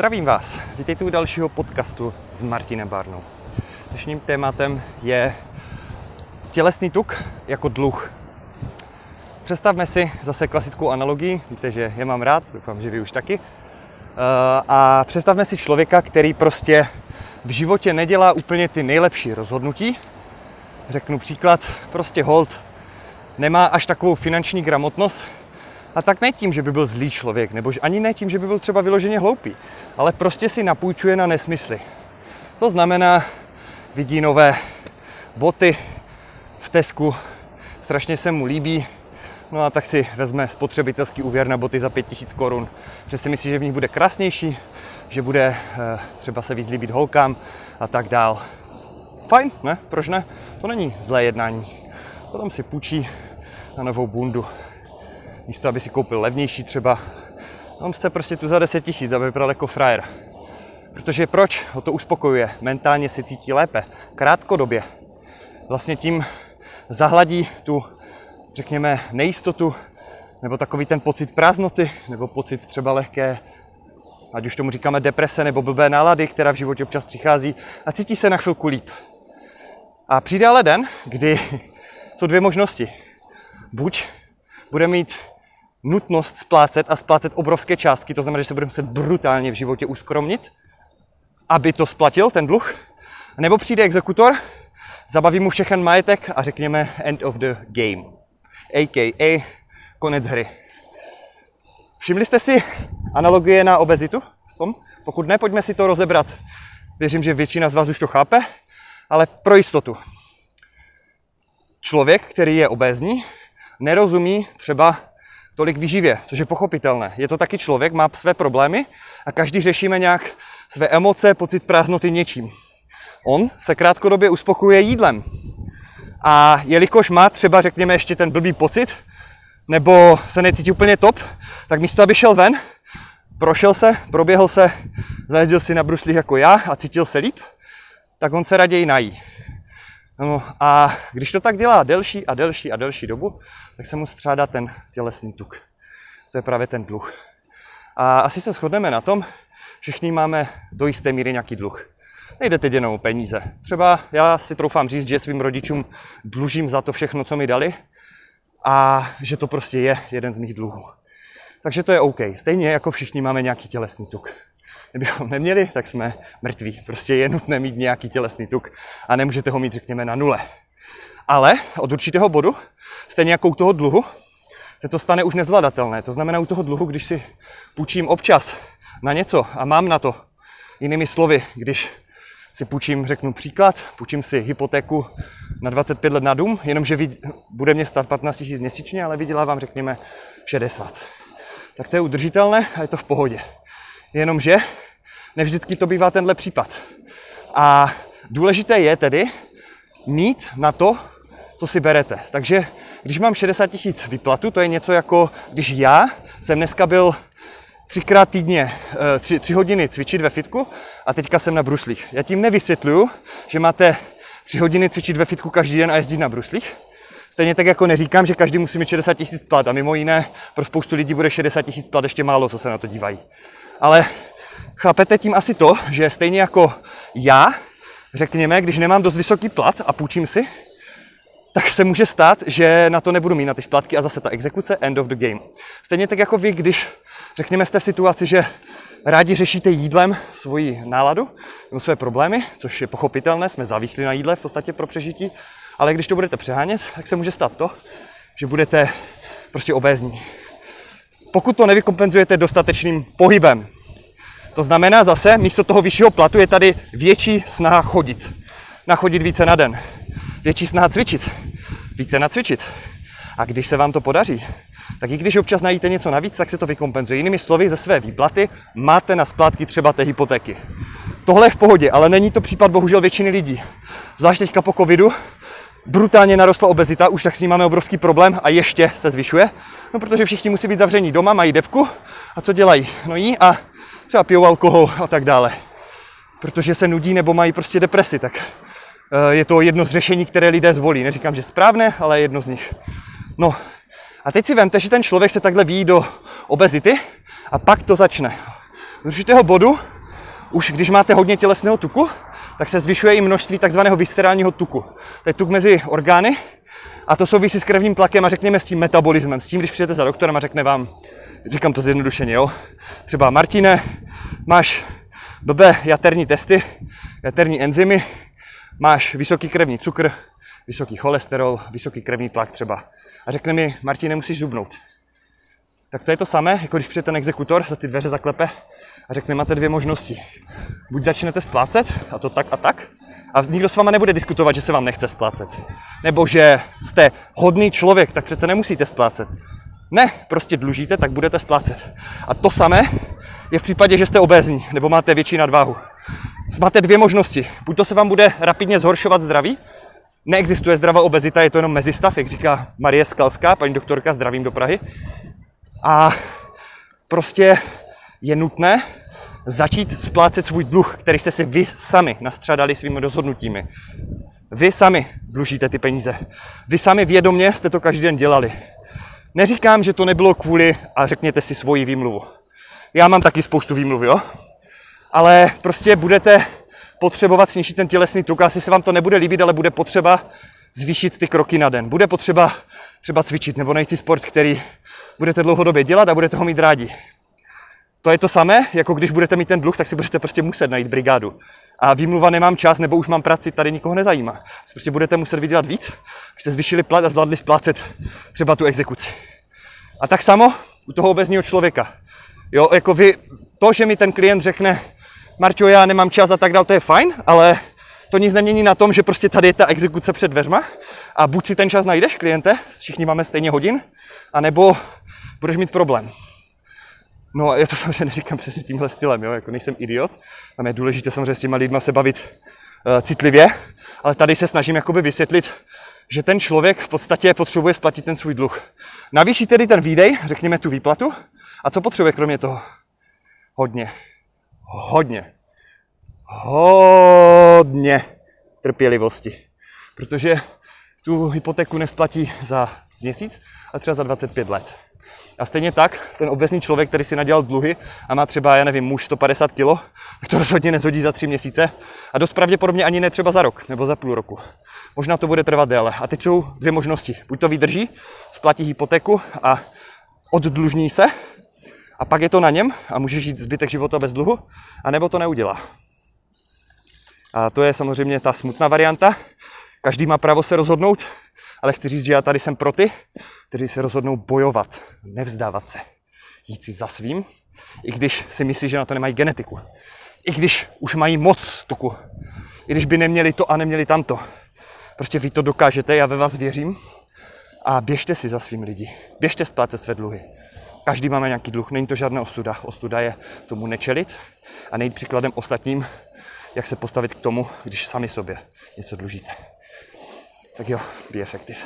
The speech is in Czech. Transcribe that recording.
Zdravím vás, vítejte u dalšího podcastu s Martinem Barnou. Dnešním tématem je tělesný tuk jako dluh. Představme si zase klasickou analogii, víte, že je mám rád, doufám, že vy už taky. Eh, a představme si člověka, který prostě v životě nedělá úplně ty nejlepší rozhodnutí. Řeknu příklad, prostě hold, nemá až takovou finanční gramotnost, a tak ne tím, že by byl zlý člověk, nebo ani ne tím, že by byl třeba vyloženě hloupý, ale prostě si napůjčuje na nesmysly. To znamená, vidí nové boty v Tesku, strašně se mu líbí, no a tak si vezme spotřebitelský úvěr na boty za 5000 korun, že si myslí, že v nich bude krásnější, že bude eh, třeba se víc líbit holkám a tak dál. Fajn, ne? Proč ne? To není zlé jednání. Potom si půjčí na novou bundu místo aby si koupil levnější třeba, on chce prostě tu za 10 tisíc, aby vypadal jako frajer. Protože proč? Ho to uspokojuje. Mentálně se cítí lépe. Krátkodobě. Vlastně tím zahladí tu, řekněme, nejistotu, nebo takový ten pocit prázdnoty, nebo pocit třeba lehké, ať už tomu říkáme deprese nebo blbé nálady, která v životě občas přichází a cítí se na chvilku líp. A přijde ale den, kdy jsou dvě možnosti. Buď bude mít nutnost splácet a splácet obrovské částky, to znamená, že se bude muset brutálně v životě uskromnit, aby to splatil, ten dluh. Nebo přijde exekutor, zabaví mu všechen majetek a řekněme end of the game. A.k.a. konec hry. Všimli jste si analogie na obezitu v tom? Pokud ne, pojďme si to rozebrat. Věřím, že většina z vás už to chápe, ale pro jistotu. Člověk, který je obézní, nerozumí třeba tolik vyživě, což je pochopitelné. Je to taky člověk, má své problémy a každý řešíme nějak své emoce, pocit prázdnoty něčím. On se krátkodobě uspokuje jídlem. A jelikož má třeba, řekněme, ještě ten blbý pocit, nebo se necítí úplně top, tak místo, aby šel ven, prošel se, proběhl se, zajezdil si na bruslích jako já a cítil se líp, tak on se raději nají. No a když to tak dělá delší a delší a delší dobu, tak se mu střádá ten tělesný tuk. To je právě ten dluh. A asi se shodneme na tom, všichni máme do jisté míry nějaký dluh. Nejde teď jenom o peníze. Třeba já si troufám říct, že svým rodičům dlužím za to všechno, co mi dali a že to prostě je jeden z mých dluhů. Takže to je OK. Stejně jako všichni máme nějaký tělesný tuk. Kdybychom neměli, tak jsme mrtví. Prostě je nutné mít nějaký tělesný tuk a nemůžete ho mít, řekněme, na nule. Ale od určitého bodu, stejně jako u toho dluhu, se to stane už nezvladatelné. To znamená u toho dluhu, když si půjčím občas na něco a mám na to, jinými slovy, když si půjčím, řeknu příklad, půjčím si hypotéku na 25 let na dům, jenomže bude mě stát 15 000 měsíčně, ale vydělávám, řekněme, 60. Tak to je udržitelné a je to v pohodě. Jenomže nevždycky to bývá tenhle případ. A důležité je tedy mít na to, co si berete. Takže když mám 60 tisíc vyplatu, to je něco jako, když já jsem dneska byl třikrát týdně, eh, tři, tři hodiny cvičit ve fitku a teďka jsem na bruslích. Já tím nevysvětluju, že máte tři hodiny cvičit ve fitku každý den a jezdit na bruslích. Stejně tak jako neříkám, že každý musí mít 60 tisíc plat a mimo jiné pro spoustu lidí bude 60 tisíc plat ještě málo, co se na to dívají. Ale chápete tím asi to, že stejně jako já, řekněme, když nemám dost vysoký plat a půjčím si, tak se může stát, že na to nebudu mít na ty splátky a zase ta exekuce, end of the game. Stejně tak jako vy, když, řekněme, jste v situaci, že rádi řešíte jídlem svoji náladu nebo své problémy, což je pochopitelné, jsme závislí na jídle v podstatě pro přežití, ale když to budete přehánět, tak se může stát to, že budete prostě obézní. Pokud to nevykompenzujete dostatečným pohybem, to znamená zase, místo toho vyššího platu je tady větší snaha chodit. Nachodit více na den. Větší snaha cvičit. Více nacvičit. A když se vám to podaří, tak i když občas najíte něco navíc, tak se to vykompenzuje. Jinými slovy, ze své výplaty máte na splátky třeba té hypotéky. Tohle je v pohodě, ale není to případ bohužel většiny lidí. Zvlášť teďka po covidu brutálně narostla obezita, už tak s ní máme obrovský problém a ještě se zvyšuje. No protože všichni musí být zavření doma, mají depku a co dělají? No jí a třeba pijou alkohol a tak dále. Protože se nudí nebo mají prostě depresi, tak eh, je to jedno z řešení, které lidé zvolí. Neříkám, že správné, ale jedno z nich. No a teď si vemte, že ten člověk se takhle ví do obezity a pak to začne. Z určitého bodu, už když máte hodně tělesného tuku, tak se zvyšuje i množství takzvaného viscerálního tuku. To je tuk mezi orgány a to souvisí s krevním tlakem a řekněme s tím metabolismem. S tím, když přijdete za doktorem a řekne vám, říkám to zjednodušeně, jo, třeba Martine, máš blbé jaterní testy, jaterní enzymy, máš vysoký krevní cukr, vysoký cholesterol, vysoký krevní tlak třeba. A řekne mi, Martine, musíš zubnout. Tak to je to samé, jako když přijde ten exekutor, za ty dveře zaklepe a řekne, máte dvě možnosti. Buď začnete splácet, a to tak a tak, a nikdo s váma nebude diskutovat, že se vám nechce splácet. Nebo že jste hodný člověk, tak přece nemusíte splácet. Ne, prostě dlužíte, tak budete splácet. A to samé je v případě, že jste obézní nebo máte větší nadváhu. Máte dvě možnosti. Buď to se vám bude rapidně zhoršovat zdraví, neexistuje zdravá obezita, je to jenom mezistav, jak říká Marie Skalská, paní doktorka, zdravím do Prahy. A prostě je nutné začít splácet svůj dluh, který jste si vy sami nastřadali svými rozhodnutími. Vy sami dlužíte ty peníze. Vy sami vědomě jste to každý den dělali. Neříkám, že to nebylo kvůli a řekněte si svoji výmluvu. Já mám taky spoustu výmluv, jo? Ale prostě budete potřebovat snížit ten tělesný tuk. Asi se vám to nebude líbit, ale bude potřeba zvýšit ty kroky na den. Bude potřeba třeba cvičit nebo najít si sport, který budete dlouhodobě dělat a budete ho mít rádi. To je to samé, jako když budete mít ten dluh, tak si budete prostě muset najít brigádu. A výmluva nemám čas, nebo už mám práci, tady nikoho nezajímá. Si prostě budete muset vydělat víc, abyste zvýšili plat a zvládli splácet třeba tu exekuci. A tak samo u toho obezního člověka. Jo, jako vy, to, že mi ten klient řekne, Marťo, já nemám čas a tak dále, to je fajn, ale to nic nemění na tom, že prostě tady je ta exekuce před dveřma a buď si ten čas najdeš, kliente, všichni máme stejně hodin, anebo budeš mít problém. No a já to samozřejmě neříkám přesně tímhle stylem, jo, jako nejsem idiot. Tam je důležité samozřejmě s těma lidma se bavit uh, citlivě, ale tady se snažím jakoby vysvětlit, že ten člověk v podstatě potřebuje splatit ten svůj dluh. Navýší tedy ten výdej, řekněme tu výplatu, a co potřebuje kromě toho? Hodně. Hodně. Hodně trpělivosti. Protože tu hypotéku nesplatí za měsíc, a třeba za 25 let. A stejně tak, ten obecný člověk, který si nadělal dluhy a má třeba, já nevím, muž 150 kg, tak to rozhodně nezhodí za tři měsíce a dost pravděpodobně ani ne třeba za rok nebo za půl roku. Možná to bude trvat déle. A teď jsou dvě možnosti. Buď to vydrží, splatí hypotéku a oddlužní se, a pak je to na něm a může žít zbytek života bez dluhu, anebo to neudělá. A to je samozřejmě ta smutná varianta. Každý má právo se rozhodnout, ale chci říct, že já tady jsem pro ty, kteří se rozhodnou bojovat, nevzdávat se, jít si za svým, i když si myslí, že na to nemají genetiku. I když už mají moc tuku. I když by neměli to a neměli tamto. Prostě vy to dokážete, já ve vás věřím. A běžte si za svým lidi. Běžte splácet své dluhy. Každý máme nějaký dluh, není to žádná ostuda. Ostuda je tomu nečelit a nejít příkladem ostatním, jak se postavit k tomu, když sami sobě něco dlužíte. Tak jo, be effective.